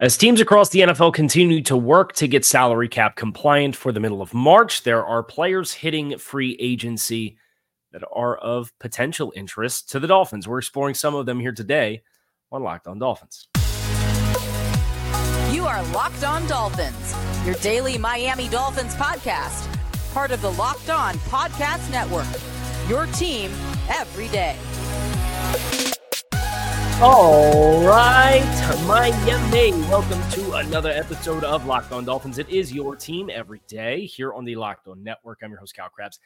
As teams across the NFL continue to work to get salary cap compliant for the middle of March, there are players hitting free agency that are of potential interest to the Dolphins. We're exploring some of them here today on Locked On Dolphins. You are Locked On Dolphins, your daily Miami Dolphins podcast, part of the Locked On Podcast Network. Your team every day. All right, Miami. Welcome to another episode of Locked On Dolphins. It is your team every day here on the Locked On Network. I'm your host, Kyle Crabbs,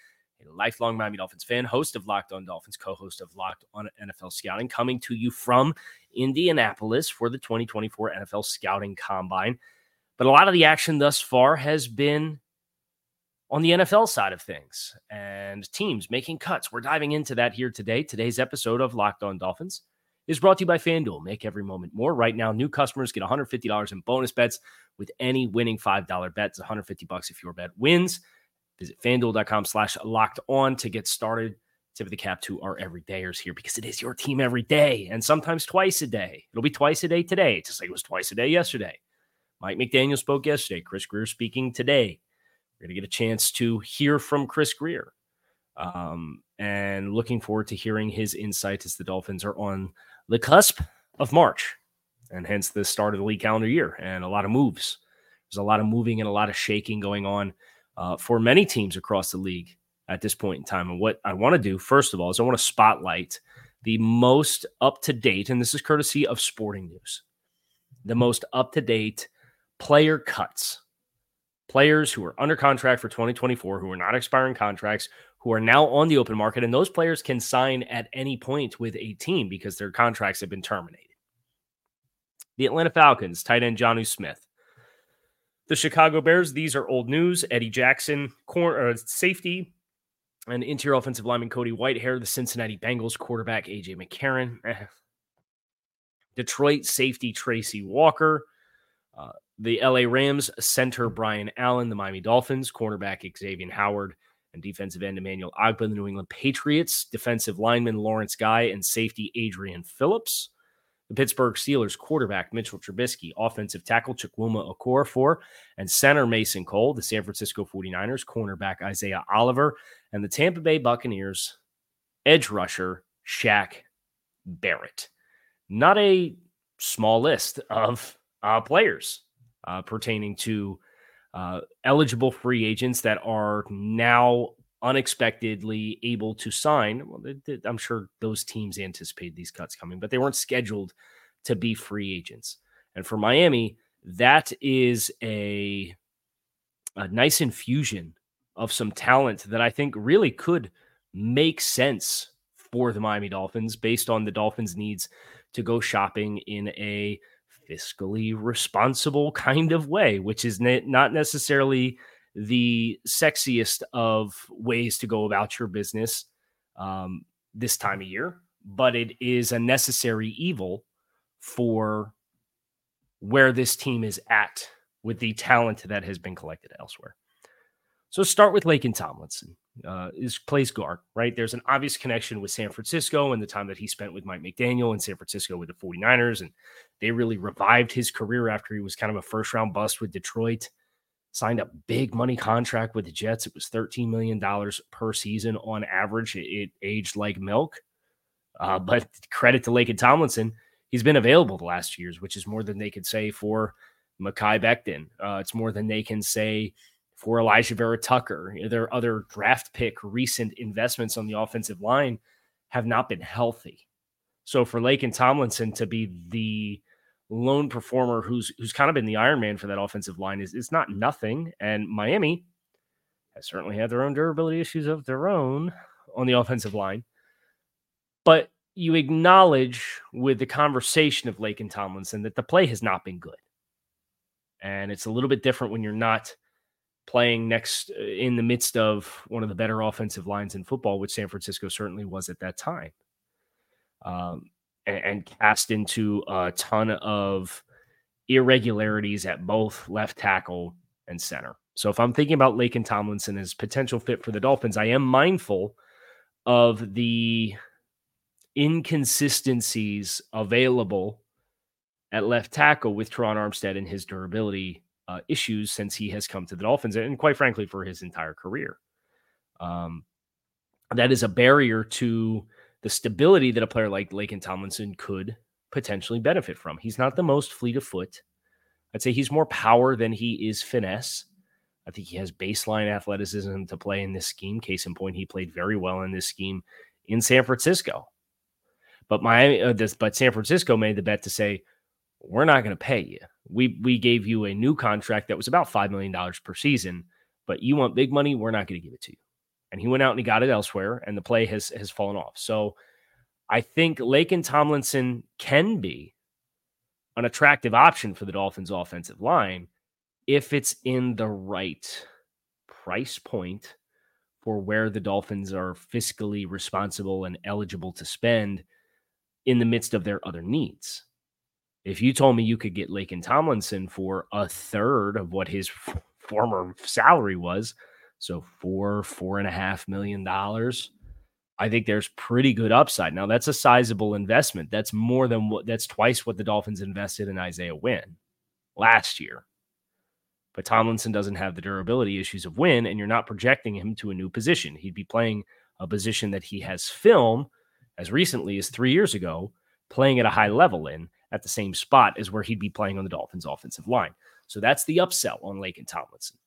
a lifelong Miami Dolphins fan, host of Locked On Dolphins, co host of Locked On NFL Scouting, coming to you from Indianapolis for the 2024 NFL Scouting Combine. But a lot of the action thus far has been on the NFL side of things and teams making cuts. We're diving into that here today. Today's episode of Locked On Dolphins is brought to you by FanDuel. Make every moment more. Right now, new customers get $150 in bonus bets with any winning $5 bet. It's 150 bucks if your bet wins. Visit fanduel.com slash locked on to get started. Tip of the cap to our everydayers here because it is your team every day and sometimes twice a day. It'll be twice a day today, just like it was twice a day yesterday. Mike McDaniel spoke yesterday. Chris Grier speaking today. We're going to get a chance to hear from Chris Grier. Um, and looking forward to hearing his insight as the Dolphins are on the cusp of March and hence the start of the league calendar year and a lot of moves. There's a lot of moving and a lot of shaking going on uh, for many teams across the league at this point in time. And what I want to do, first of all, is I want to spotlight the most up to date, and this is courtesy of Sporting News, the most up to date player cuts. Players who are under contract for 2024, who are not expiring contracts, who are now on the open market, and those players can sign at any point with a team because their contracts have been terminated. The Atlanta Falcons, tight end Jonnu Smith. The Chicago Bears, these are old news. Eddie Jackson, corner, uh, safety, and interior offensive lineman Cody Whitehair. The Cincinnati Bengals quarterback AJ McCarron. Eh. Detroit safety Tracy Walker. Uh, the LA Rams center Brian Allen. The Miami Dolphins cornerback Xavier Howard and defensive end Emmanuel Ogbah, the New England Patriots, defensive lineman Lawrence Guy, and safety Adrian Phillips. The Pittsburgh Steelers quarterback Mitchell Trubisky, offensive tackle Chukwuma Okorafor, and center Mason Cole. The San Francisco 49ers cornerback Isaiah Oliver, and the Tampa Bay Buccaneers edge rusher Shaq Barrett. Not a small list of uh, players uh, pertaining to uh, eligible free agents that are now unexpectedly able to sign. Well, they, they, I'm sure those teams anticipated these cuts coming, but they weren't scheduled to be free agents. And for Miami, that is a a nice infusion of some talent that I think really could make sense for the Miami Dolphins based on the Dolphins' needs to go shopping in a fiscally responsible kind of way, which is ne- not necessarily the sexiest of ways to go about your business um, this time of year, but it is a necessary evil for where this team is at with the talent that has been collected elsewhere. So start with Laken Tomlinson uh, is plays guard, right? There's an obvious connection with San Francisco and the time that he spent with Mike McDaniel in San Francisco with the 49ers. And they really revived his career after he was kind of a first round bust with Detroit. Signed a big money contract with the Jets. It was $13 million per season on average. It, it aged like milk. Uh, but credit to Laken Tomlinson, he's been available the last years, which is more than they could say for Mekhi Becton. Uh, it's more than they can say for Alijah Vera-Tucker. Their other draft pick recent investments on the offensive line have not been healthy. So for Laken Tomlinson to be the lone performer who's who's kind of been the Iron Man for that offensive line is it's not nothing. And Miami has certainly had their own durability issues of their own on the offensive line. But you acknowledge with the conversation of Laken Tomlinson that the play has not been good. And it's a little bit different when you're not playing next uh, in the midst of one of the better offensive lines in football, which San Francisco certainly was at that time. Um, and, and cast into a ton of irregularities at both left tackle and center. So if I'm thinking about Laken Tomlinson as potential fit for the Dolphins, I am mindful of the inconsistencies available at left tackle with Terron Armstead and his durability uh, issues since he has come to the Dolphins, and quite frankly, for his entire career. Um, that is a barrier to the stability that a player like Laken Tomlinson could potentially benefit from. He's not the most fleet of foot. I'd say he's more power than he is finesse. I think he has baseline athleticism to play in this scheme. Case in point, he played very well in this scheme in San Francisco. But Miami, uh, this, but San Francisco made the bet to say, we're not going to pay you. We we gave you a new contract that was about five million dollars per season, but you want big money, we're not going to give it to you. And he went out and he got it elsewhere, and the play has has fallen off. So I think Laken Tomlinson can be an attractive option for the Dolphins offensive line if it's in the right price point for where the Dolphins are fiscally responsible and eligible to spend in the midst of their other needs. If you told me you could get Laken Tomlinson for a third of what his f- former salary was, so four, four and a half million dollars, I think there's pretty good upside. Now that's a sizable investment. That's more than what that's twice what the Dolphins invested in Isaiah Wynn last year. But Tomlinson doesn't have the durability issues of Wynn, and you're not projecting him to a new position. He'd be playing a position that he has film as recently as three years ago, playing at a high level in at the same spot as where he'd be playing on the Dolphins' offensive line. So that's the upsell on Laken Tomlinson.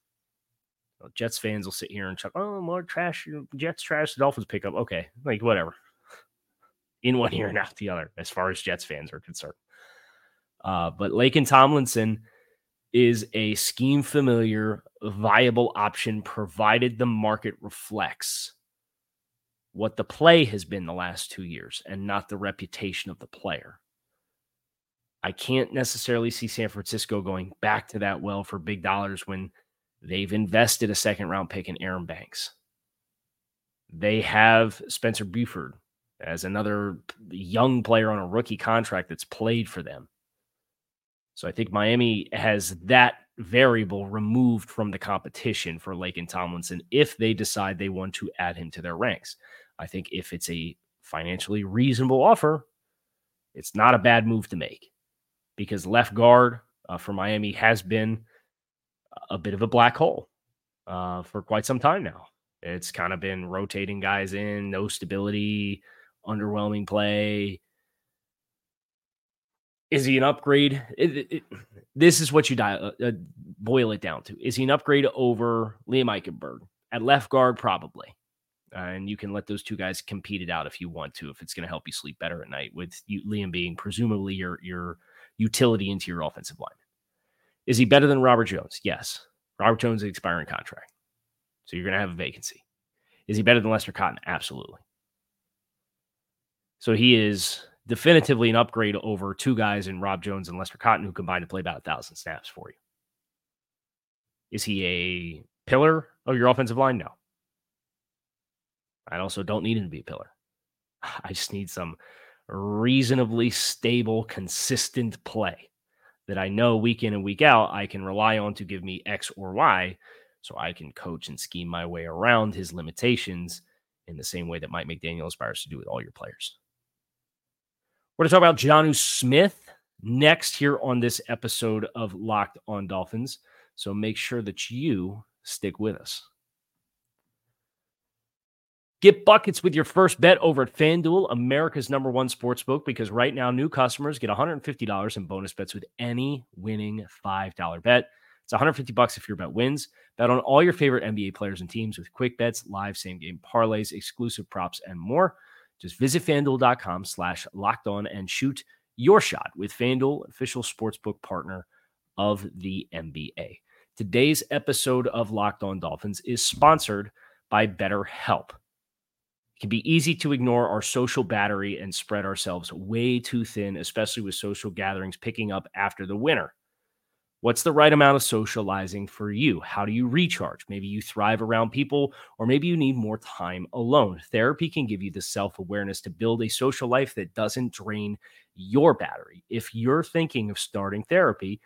Well, Jets fans will sit here and chuck, oh, more trash. Jets trash. The Dolphins pick up. Okay, like whatever. In one ear and out the other, as far as Jets fans are concerned. Uh, but and Tomlinson is a scheme familiar, viable option provided the market reflects what the play has been the last two years and not the reputation of the player. I can't necessarily see San Francisco going back to that well for big dollars when they've invested a second round pick in Aaron Banks. They have Spencer Burford as another young player on a rookie contract that's played for them. So I think Miami has that variable removed from the competition for Laken Tomlinson if they decide they want to add him to their ranks. I think if it's a financially reasonable offer, it's not a bad move to make because left guard uh, for Miami has been a bit of a black hole uh, for quite some time now. It's kind of been rotating guys in, no stability, underwhelming play. Is he an upgrade? It, it, it, this is what you uh, uh, boil it down to. Is he an upgrade over Liam Eichenberg? At left guard, probably. Uh, and you can let those two guys compete it out if you want to, if it's going to help you sleep better at night, with you, Liam being presumably your your utility into your offensive line. Is he better than Robert Jones? Yes. Robert Jones is expiring contract. So you're going to have a vacancy. Is he better than Lester Cotton? Absolutely. So he is definitively an upgrade over two guys in Rob Jones and Lester Cotton who combined to play about a thousand snaps for you. Is he a pillar of your offensive line? No. I also don't need him to be a pillar. I just need some reasonably stable, consistent play that I know week in and week out I can rely on to give me X or Y so I can coach and scheme my way around his limitations in the same way that Mike McDaniel aspires to do with all your players. We're going to talk about Jonnu Smith next here on this episode of Locked on Dolphins. So make sure that you stick with us. Get buckets with your first bet over at FanDuel, America's number one sports book, because right now new customers get $150 in bonus bets with any winning $5 bet. It's 150 bucks if your bet wins. Bet on all your favorite NBA players and teams with quick bets, live same game parlays, exclusive props, and more. Just visit fanduel.com slash locked on and shoot your shot with FanDuel, official sportsbook partner of the NBA. Today's episode of Locked On Dolphins is sponsored by BetterHelp. It can be easy to ignore our social battery and spread ourselves way too thin, especially with social gatherings picking up after the winter. What's the right amount of socializing for you? How do you recharge? Maybe you thrive around people, or maybe you need more time alone. Therapy can give you the self awareness to build a social life that doesn't drain your battery. If you're thinking of starting therapy,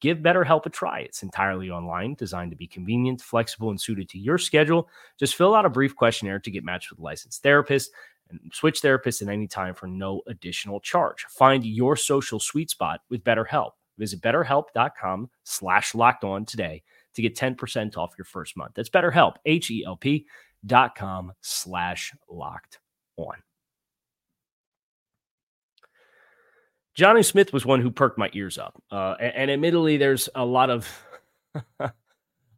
give BetterHelp a try. It's entirely online, designed to be convenient, flexible, and suited to your schedule. Just fill out a brief questionnaire to get matched with a licensed therapist and switch therapists at any time for no additional charge. Find your social sweet spot with BetterHelp. Visit betterhelp.com slash locked on today to get 10% off your first month. That's betterhelp, H-E-L-P dot com slash locked on. Jonnu Smith was one who perked my ears up. Uh, and, and admittedly, there's a lot of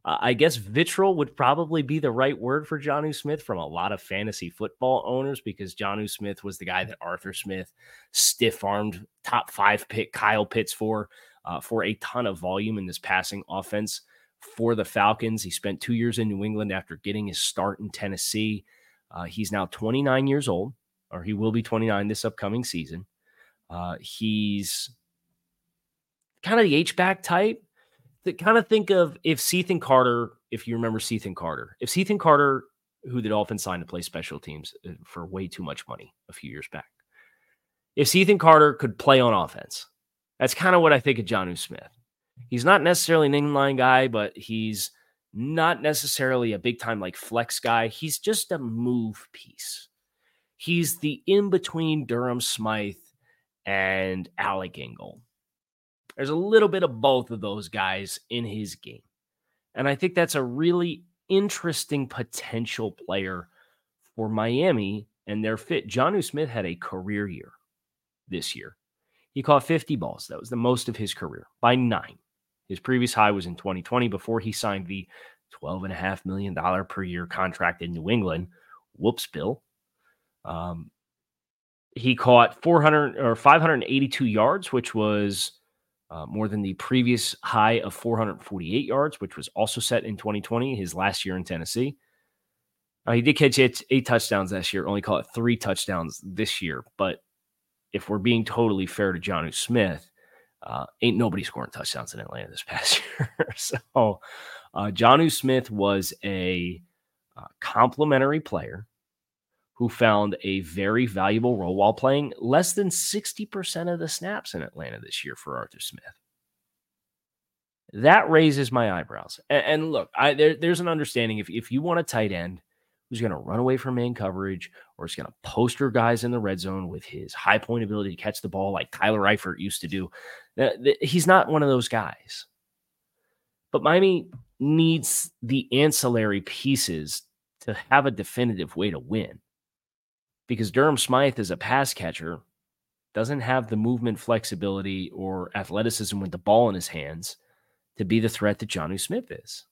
I guess vitriol would probably be the right word for Jonnu Smith from a lot of fantasy football owners because Jonnu Smith was the guy that Arthur Smith stiff armed top five pick Kyle Pitts for uh, for a ton of volume in this passing offense for the Falcons. He spent two years in New England after getting his start in Tennessee. Uh, he's now 29 years old, or he will be 29 this upcoming season. Uh, he's kind of the H back type That kind of think of if Cethan Carter, if you remember Cethan Carter, if Cethan Carter, who the Dolphins signed to play special teams uh, for way too much money a few years back, if Cethan Carter could play on offense, that's kind of what I think of Jonnu Smith. He's not necessarily an inline guy, but he's not necessarily a big time like flex guy. He's just a move piece. He's the in between Durham Smythe and Alec Ingold. There's a little bit of both of those guys in his game. And I think that's a really interesting potential player for Miami and their fit. Jonnu Smith had a career year this year. He caught 50 balls. That was the most of his career by nine. His previous high was in 2020 before he signed the $12.5 million per year contract in New England. Whoops, Bill. Um, he caught 400 or 582 yards, which was uh, more than the previous high of 448 yards, which was also set in 2020, his last year in Tennessee. Uh, he did catch eight, eight touchdowns last year, only caught three touchdowns this year. But if we're being totally fair to Jonnu Smith, uh, ain't nobody scoring touchdowns in Atlanta this past year. so uh, Jonnu Smith was a uh, complimentary player who found a very valuable role while playing less than 60% of the snaps in Atlanta this year for Arthur Smith. That raises my eyebrows. And, and look, I, there, there's an understanding if, if you want a tight end who's going to run away from main coverage or is going to poster guys in the red zone with his high point ability to catch the ball like Tyler Eifert used to do, he's not one of those guys. But Miami needs the ancillary pieces to have a definitive way to win because Durham Smythe is a pass catcher, doesn't have the movement flexibility or athleticism with the ball in his hands to be the threat that Jonnu Smith is.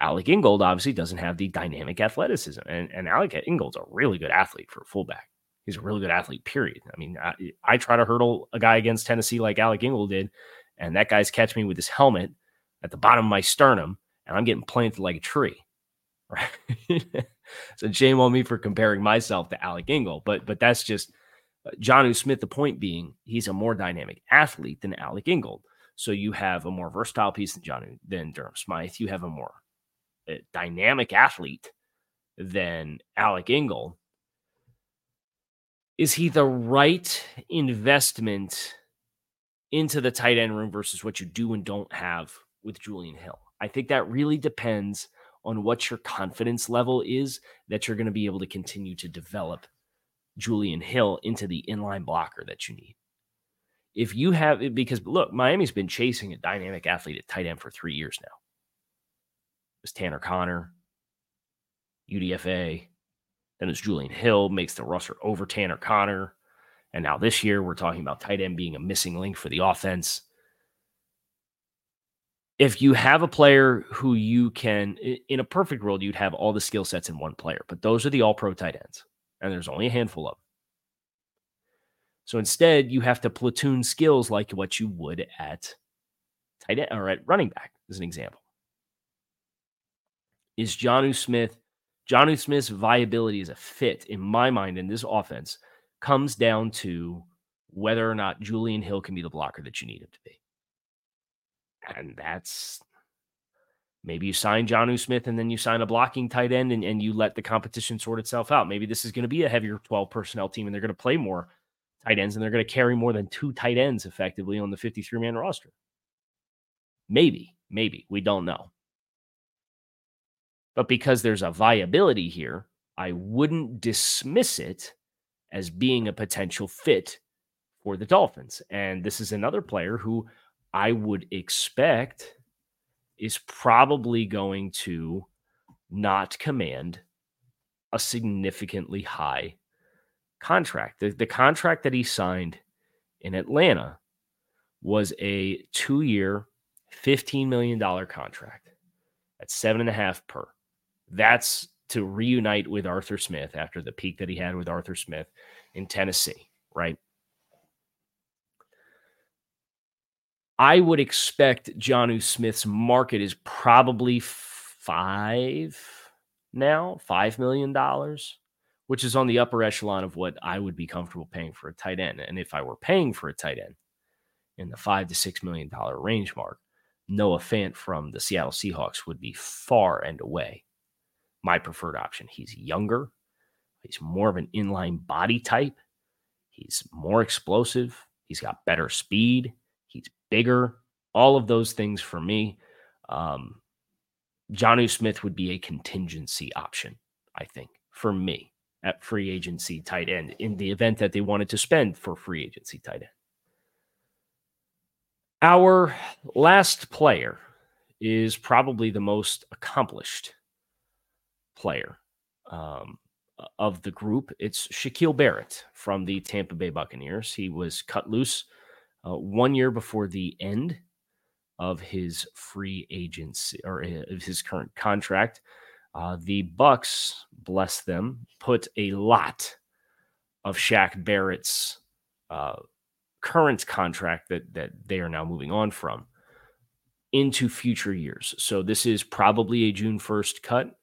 Alec Ingold obviously doesn't have the dynamic athleticism, and, and Alec Ingold's a really good athlete for a fullback. He's a really good athlete, period. I mean, I, I try to hurdle a guy against Tennessee like Alec Ingold did, and that guy's catching me with his helmet at the bottom of my sternum, and I'm getting planted like a tree. Right. So shame on me for comparing myself to Alec Ingold, but but that's just uh, Jonnu Smith. The point being, he's a more dynamic athlete than Alec Ingold. So you have a more versatile piece than Jonnu than Durham Smythe. You have a more uh, dynamic athlete than Alec Ingold. Is he the right investment into the tight end room versus what you do and don't have with Julian Hill? I think that really depends on what your confidence level is that you're going to be able to continue to develop Julian Hill into the inline blocker that you need. If you have, it, because look, Miami's been chasing a dynamic athlete at tight end for three years now. It was Tanner Conner, UDFA. Then it's Julian Hill makes the roster over Tanner Conner. And now this year, we're talking about tight end being a missing link for the offense if you have a player who you can, in a perfect world, you'd have all the skill sets in one player, but those are the all pro tight ends, and there's only a handful of them. So instead, you have to platoon skills like what you would at tight end or at running back, as an example. Is Jonnu Smith, Jonnu Smith's viability as a fit, in my mind, in this offense, comes down to whether or not Julian Hill can be the blocker that you need him to be. And that's maybe you sign Jonnu Smith and then you sign a blocking tight end and, and you let the competition sort itself out. Maybe this is going to be a heavier 12 personnel team and they're going to play more tight ends and they're going to carry more than two tight ends effectively on the 53 man roster. Maybe, maybe. We don't know. But because there's a viability here, I wouldn't dismiss it as being a potential fit for the Dolphins. And this is another player who I would expect is probably going to not command a significantly high contract. The, the contract that he signed in Atlanta was a two year, $15 million contract at seven and a half per. That's to reunite with Arthur Smith after the peak that he had with Arthur Smith in Tennessee, right? I would expect Jonnu Smith's market is probably five now, five million dollars, which is on the upper echelon of what I would be comfortable paying for a tight end. And if I were paying for a tight end in the five to six million dollar range mark, Noah Fant from the Seattle Seahawks would be far and away my preferred option. He's younger, he's more of an inline body type, he's more explosive, he's got better speed bigger. All of those things for me. Um, Jonnu Smith would be a contingency option, I think, for me at free agency tight end in the event that they wanted to spend for free agency tight end. Our last player is probably the most accomplished player um, of the group. It's Shaquille Barrett from the Tampa Bay Buccaneers. He was cut loose uh, one year before the end of his free agency or of his current contract. Uh, the Bucs, bless them, put a lot of Shaq Barrett's uh, current contract that that they are now moving on from into future years. So this is probably a June first cut,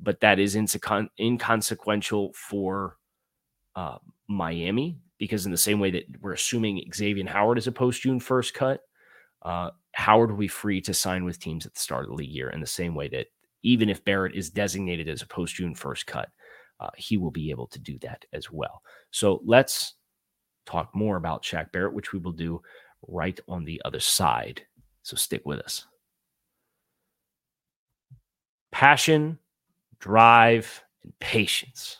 but that is inconsequential for uh, Miami because in the same way that we're assuming Xavier Howard is a post June 1st cut, uh, Howard will be free to sign with teams at the start of the league year in the same way that even if Barrett is designated as a post June 1st cut, uh, he will be able to do that as well. So let's talk more about Shaq Barrett, which we will do right on the other side. So stick with us. Passion, drive, and patience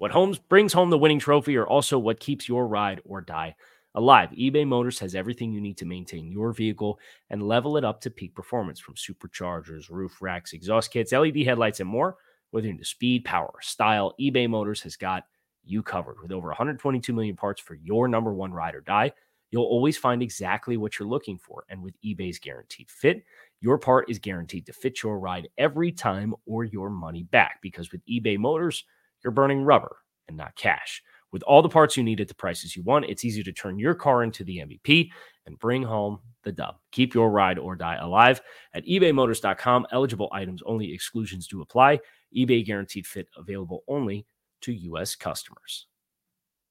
what homes brings home the winning trophy are also what keeps your ride or die alive. eBay Motors has everything you need to maintain your vehicle and level it up to peak performance from superchargers, roof racks, exhaust kits, LED headlights, and more. Whether you're into speed, power, style, eBay Motors has got you covered with over 122 million parts for your number one ride or die. You'll always find exactly what you're looking for. And with eBay's guaranteed fit, your part is guaranteed to fit your ride every time or your money back. Because with eBay Motors, you're burning rubber and not cash. With all the parts you need at the prices you want, it's easy to turn your car into the MVP and bring home the dub. Keep your ride or die alive at ebaymotors.com. Eligible items only, exclusions do apply. eBay guaranteed fit available only to U.S. customers.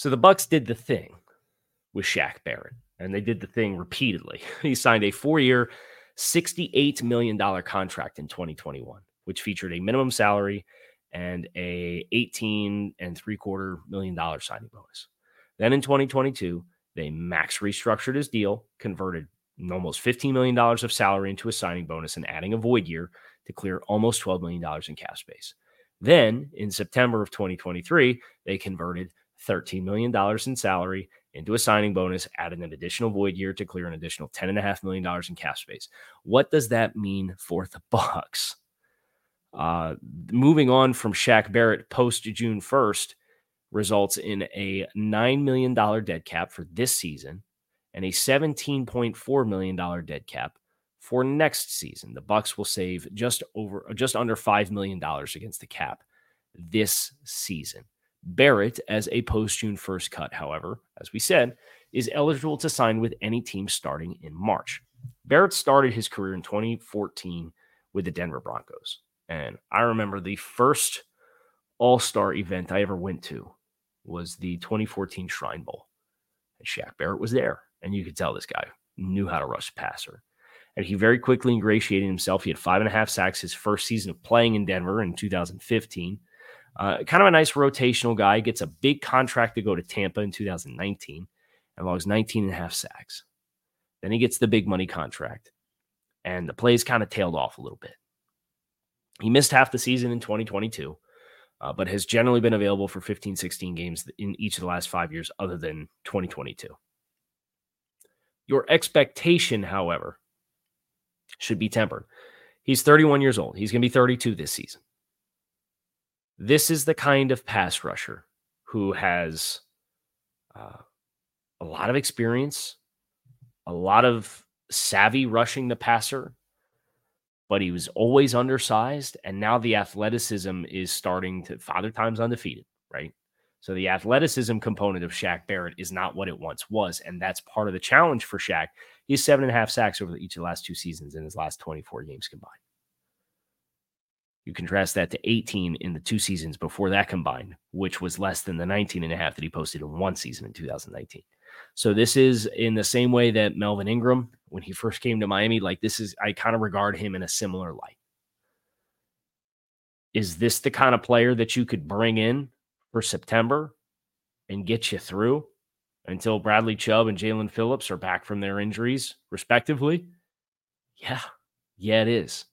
So the Bucs did the thing with Shaq Barrett, and they did the thing repeatedly. He signed a four-year, $68 million contract in 2021, which featured a minimum salary and a 18 and three quarter million dollar signing bonus. Then in 2022, they max restructured his deal, converted almost $15 million of salary into a signing bonus and adding a void year to clear almost $12 million in cap space. Then in September of 2023, they converted $13 million in salary into a signing bonus, added an additional void year to clear an additional $10.5 million in cap space. What does that mean for the Bucs? Uh, moving on from Shaq Barrett post June 1st, results in a $9 million dead cap for this season and a $17.4 million dead cap for next season. The Bucs will save just over just under $5 million against the cap this season. Barrett, as a post June 1st cut, however, as we said, is eligible to sign with any team starting in March. Barrett started his career in 2014 with the Denver Broncos. And I remember the first All Star event I ever went to was the 2014 Shrine Bowl. And Shaq Barrett was there. And you could tell this guy knew how to rush passer. And he very quickly ingratiated himself. He had five and a half sacks his first season of playing in Denver in 2015. Uh, kind of a nice rotational guy. Gets a big contract to go to Tampa in 2019 and logs 19 and a half sacks. Then he gets the big money contract. And the plays kind of tailed off a little bit. He missed half the season in 2022, uh, but has generally been available for 15, 16 games in each of the last five years, other than 2022. Your expectation, however, should be tempered. He's 31 years old. He's going to be 32 this season. This is the kind of pass rusher who has uh, a lot of experience, a lot of savvy rushing the passer, but he was always undersized. And now the athleticism is starting to, father time's undefeated, right? So the athleticism component of Shaq Barrett is not what it once was. And that's part of the challenge for Shaq. He's seven and a half sacks over each of the last two seasons in his last 24 games combined. You contrast that to 18 in the two seasons before that combined, which was less than the 19 and a half that he posted in one season in 2019. So this is in the same way that Melvin Ingram, when he first came to Miami, like this is, I kind of regard him in a similar light. Is this the kind of player that you could bring in for September and get you through until Bradley Chubb and Jaelan Phillips are back from their injuries, respectively? Yeah, yeah, it is.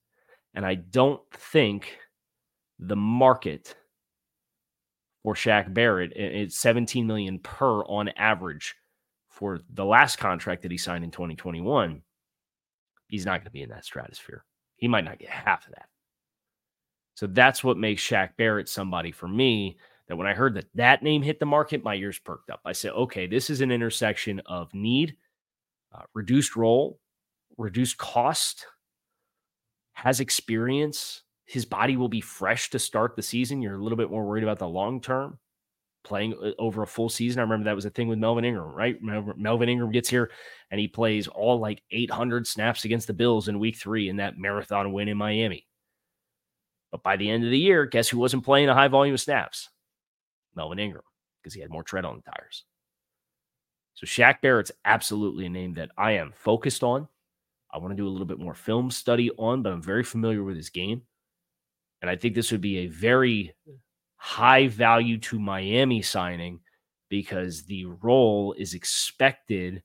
And I don't think the market for Shaq Barrett, it's 17 million per on average for the last contract that he signed in 2021. He's not going to be in that stratosphere. He might not get half of that. So that's what makes Shaq Barrett somebody for me that when I heard that that name hit the market, my ears perked up. I said, okay, this is an intersection of need, uh, reduced role, reduced cost, has experience. His body will be fresh to start the season. You're a little bit more worried about the long term playing uh, over a full season. I remember that was a thing with Melvin Ingram, right? Melvin Ingram gets here and he plays all like 800 snaps against the Bills in week three in that marathon win in Miami. But by the end of the year, guess who wasn't playing a high volume of snaps? Melvin Ingram, because he had more tread on the tires. So Shaq Barrett's absolutely a name that I am focused on. I want to do a little bit more film study on, but I'm very familiar with his game. And I think this would be a very high value to Miami signing because the role is expected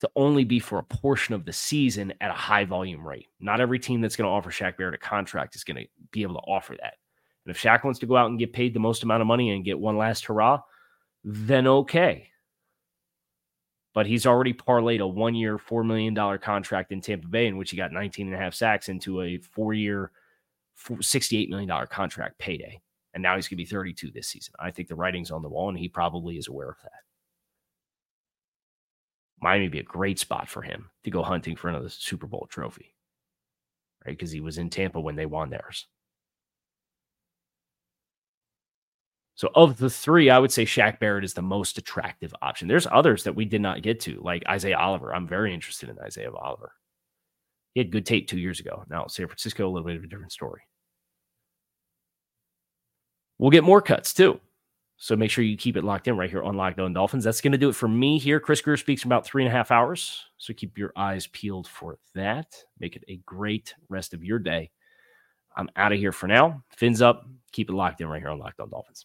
to only be for a portion of the season at a high volume rate. Not every team that's going to offer Shaq Barrett a contract is going to be able to offer that. And if Shaq wants to go out and get paid the most amount of money and get one last hurrah, then okay but he's already parlayed a one year, $4 million contract in Tampa Bay, in which he got 19 and a half sacks into a four year, $68 million contract payday. And now he's going to be 32 this season. I think the writing's on the wall, and he probably is aware of that. Miami would be a great spot for him to go hunting for another Super Bowl trophy, right? Because he was in Tampa when they won theirs. So of the three, I would say Shaq Barrett is the most attractive option. There's others that we did not get to, like Isaiah Oliver. I'm very interested in Isaiah Oliver. He had good tape two years ago. Now San Francisco, a little bit of a different story. We'll get more cuts too. So make sure you keep it locked in right here on Locked On Dolphins. That's going to do it for me here. Chris Grier speaks in about three and a half hours. So keep your eyes peeled for that. Make it a great rest of your day. I'm out of here for now. Fins up. Keep it locked in right here on Locked On Dolphins.